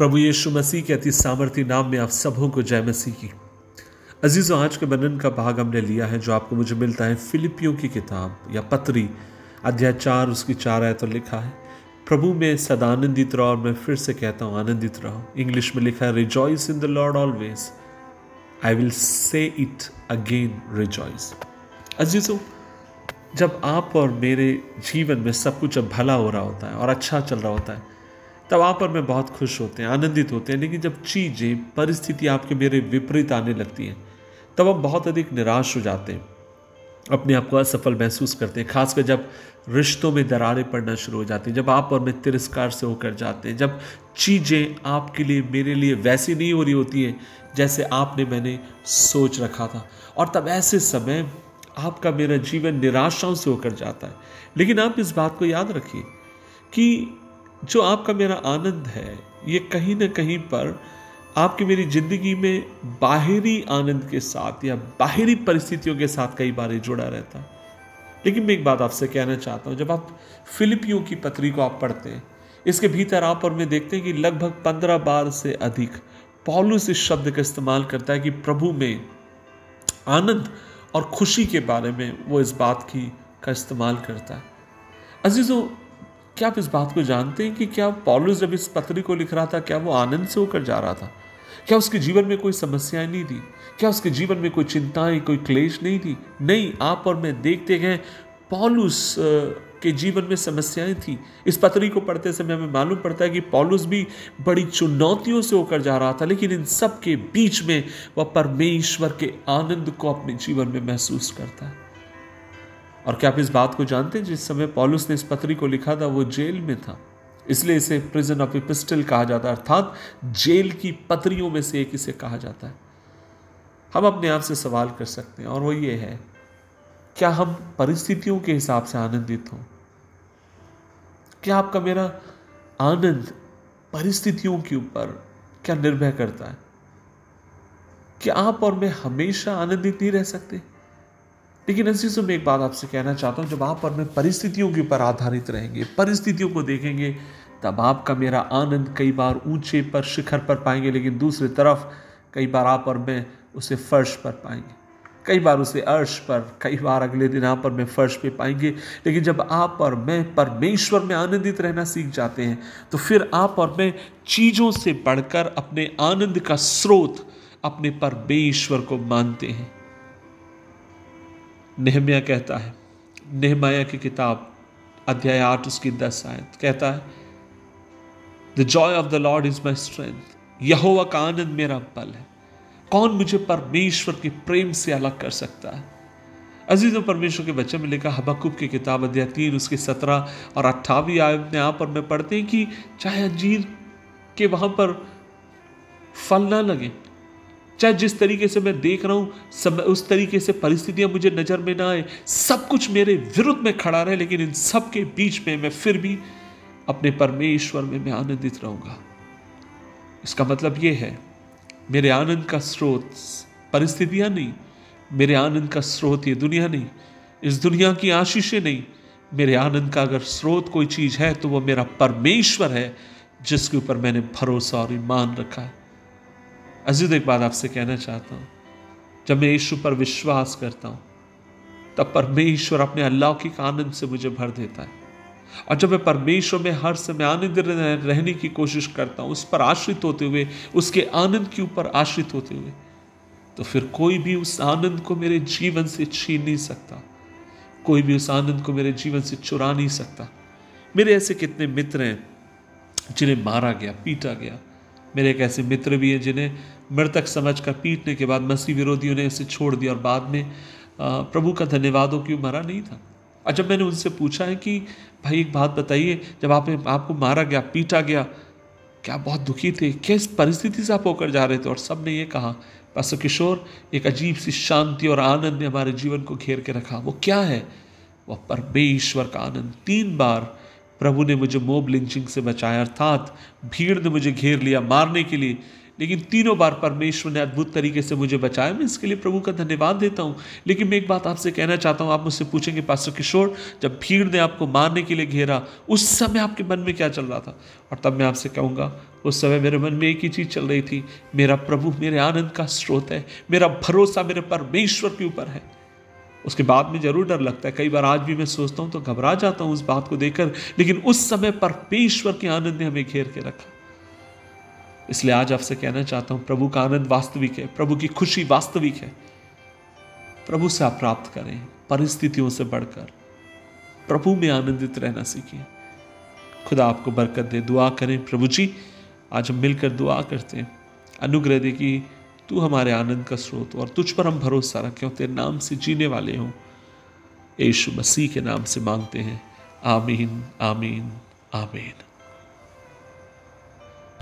प्रभु यीशु मसीह के अति सामर्थ्य नाम में आप सबों को जय मसीह की। अजीज़ों, आज के बंधन का भाग हमने लिया है, जो आपको मुझे मिलता है फिलिपियों की किताब, या पत्री, अध्याय चार, उसकी चार आय तो लिखा है। प्रभु, में सदा आनंदित रहो और मैं फिर से कहता हूँ, आनंदित रहो। इंग्लिश में लिखा है rejoice in the Lord always I will say it again rejoice अजीज़ों, जब आप और मेरे जीवन में सब कुछ भला हो रहा होता है और अच्छा चल रहा होता है तब आप और मैं बहुत खुश होते हैं, आनंदित होते हैं, लेकिन जब चीज़ें, परिस्थिति आपके मेरे विपरीत आने लगती हैं, तब हम बहुत अधिक निराश हो जाते हैं। अपने आप को असफल महसूस करते हैं, खासकर जब रिश्तों में दरारें पड़ना शुरू हो जाती हैं, जब आप और मैं तिरस्कार से होकर जाते हैं, जब चीज़ें आपके लिए, मेरे लिए वैसी नहीं हो रही होती हैं, जैसे आपने मैंने सोच रखा था। और तब ऐसे समय आपका मेरा जीवन निराशाओं से होकर जाता है। लेकिन आप इस बात को याद रखिए कि जो आपका मेरा आनंद है, ये कहीं ना कहीं पर आपकी मेरी ज़िंदगी में बाहरी आनंद के साथ या बाहरी परिस्थितियों के साथ कई बार जुड़ा रहता है। लेकिन मैं एक बात आपसे कहना चाहता हूँ, जब आप फिलिपियों की पत्री को आप पढ़ते हैं, इसके भीतर आप और मैं देखते हैं कि लगभग पंद्रह बार से अधिक पॉलुस इस शब्द का इस्तेमाल करता है कि प्रभु में आनंद और खुशी के बारे में वो इस बात की, का इस्तेमाल करता है। अजीज़ों क्या आप इस बात को जानते हैं कि क्या पॉलुस जब इस पत्री को लिख रहा था, क्या वो आनंद से होकर जा रहा था? क्या उसके जीवन में कोई समस्याएँ नहीं थी? क्या उसके जीवन में कोई चिंताएँ, कोई क्लेश नहीं थी? नहीं, आप और मैं देखते गए पॉलुस के जीवन में समस्याएँ थी। इस पत्री को पढ़ते समय हमें मालूम पड़ता है कि पॉलुस भी बड़ी चुनौतियों से होकर जा रहा था, लेकिन इन सब के बीच में वह परमेश्वर के आनंद को अपने जीवन में महसूस करता है। और क्या आप इस बात को जानते हैं? जिस समय पॉलुस ने इस पत्री को लिखा था, वो जेल में था। इसलिए इसे प्रिजन ऑफ़ पिस्टल कहा जाता है, अर्थात जेल की पत्रियों में से एक इसे कहा जाता है। हम अपने आप से सवाल कर सकते हैं, और वो ये है, क्या हम परिस्थितियों के हिसाब से आनंदित हों? क्या आपका मेरा आनंद परिस्थितियों के ऊपर क्या निर्भर करता है? क्या आप और मैं हमेशा आनंदित नहीं रह सकते? लेकिन अजीजों में एक बात आपसे कहना चाहता हूँ, जब आप और मैं परिस्थितियों के ऊपर आधारित रहेंगे, परिस्थितियों को देखेंगे, तब आपका मेरा आनंद कई बार ऊँचे पर शिखर पर पाएँगे, लेकिन दूसरी तरफ़ कई बार आप और मैं उसे फर्श पर पाएँगे। कई बार उसे अर्श पर, कई बार अगले दिन आप और मैं फर्श पे पाएँगे। लेकिन जब आप और मैं परमेश्वर में आनंदित रहना सीख जाते हैं तो फिर आप और मैं चीज़ों से बढ़कर अपने आनंद का स्रोत अपने परमेश्वर को मानते हैं। नेहमिया कहता है, नेहमाया की किताब, अध्याय आठ उसकी दस आयत, कहता है the joy of the Lord is my strength यहोवा का आनंद मेरा बल है। कौन मुझे परमेश्वर के प्रेम से अलग कर सकता है? अज़ीज़ परमेश्वर के बच्चे में लिखा, हबकुब की किताब अध्याय तीन उसके सत्रह और अट्ठावी आयत में आप और मैं पढ़ते हैं कि चाहे अंजीर के वहाँ पर फल ना लगे चाहे जिस तरीके से मैं देख रहा हूँ उस तरीके से परिस्थितियाँ मुझे नज़र में ना आए, सब कुछ मेरे विरुद्ध में खड़ा रहे, लेकिन इन सब के बीच में मैं फिर भी अपने परमेश्वर में मैं आनंदित रहूँगा। इसका मतलब यह है, मेरे आनंद का स्रोत परिस्थितियाँ नहीं, मेरे आनंद का स्रोत ये दुनिया नहीं, इस दुनिया की आशीषें नहीं, मेरे आनंद का अगर स्रोत कोई चीज़ है तो वो मेरा परमेश्वर है, जिसके ऊपर मैंने भरोसा और ईमान रखा है। अज़ीज़, एक बात आपसे कहना चाहता हूँ। जब मैं यीशु पर विश्वास करता हूँ, तब परमेश्वर अपने अल्लाह की आनंद से मुझे भर देता है। और जब मैं परमेश्वर में हर समय आनंद रहने की कोशिश करता हूँ, उस पर आश्रित होते हुए, उसके आनंद के ऊपर आश्रित होते हुए तो फिर कोई भी उस आनंद को मेरे जीवन से छीन नहीं सकता। कोई भी उस आनंद को मेरे जीवन से चुरा नहीं सकता। मेरे ऐसे कितने मित्र हैं, जिन्हें मारा गया, पीटा गया। मेरे एक ऐसे मित्र भी हैं जिन्हें मृतक समझ कर पीटने के बाद मसीह विरोधियों ने इसे छोड़ दिया और बाद में प्रभु का धन्यवाद हो कि मरा नहीं था। और जब मैंने उनसे पूछा है कि, भाई, एक बात बताइए, जब आप आपको मारा गया, पीटा गया, क्या बहुत दुखी थे? किस परिस्थिति से आप होकर जा रहे थे? और सबने ये कहा पास किशोर, एक अजीब सी शांति और आनंद ने हमारे जीवन को घेर के रखा। वो क्या है? वह परमेश्वर का आनंद। तीन बार प्रभु ने मुझे मोब लिंचिंग से बचाया। अर्थात, भीड़ ने मुझे घेर लिया मारने के लिए। लेकिन तीनों बार परमेश्वर ने अद्भुत तरीके से मुझे बचाया। मैं इसके लिए प्रभु का धन्यवाद देता हूँ। लेकिन मैं एक बात आपसे कहना चाहता हूँ। आप मुझसे पूछेंगे, पास्टर किशोर, जब भीड़ ने आपको मारने के लिए घेरा, उस समय आपके मन में क्या चल रहा था? और तब मैं आपसे कहूँगा, उस समय मेरे मन में एक ही चीज़ चल रही थी। मेरा प्रभु मेरे आनंद का स्रोत है। मेरा भरोसा मेरे परमेश्वर के ऊपर है। उसके बाद में ज़रूर डर लगता है। कई बार आज भी मैं सोचता हूँ तो घबरा जाता हूँ उस बात को देखकर। लेकिन उस समय परमेश्वर के आनंद ने हमें घेर के रखा। इसलिए आज आपसे कहना चाहता हूँ, प्रभु का आनंद वास्तविक है, प्रभु की खुशी वास्तविक है। प्रभु से आप प्राप्त करें, परिस्थितियों से बढ़कर। प्रभु में आनंदित रहना सीखें खुदा आपको बरकत दे, दुआ करें। प्रभु जी, आज हम मिलकर दुआ करते हैं। अनुग्रह दे कि तू हमारे आनंद का स्रोत और तुझ पर हम भरोसा रखें और तेरे नाम से जीने वाले हों। यीशु मसीह के नाम से मांगते हैं। आमीन आमीन आमीन।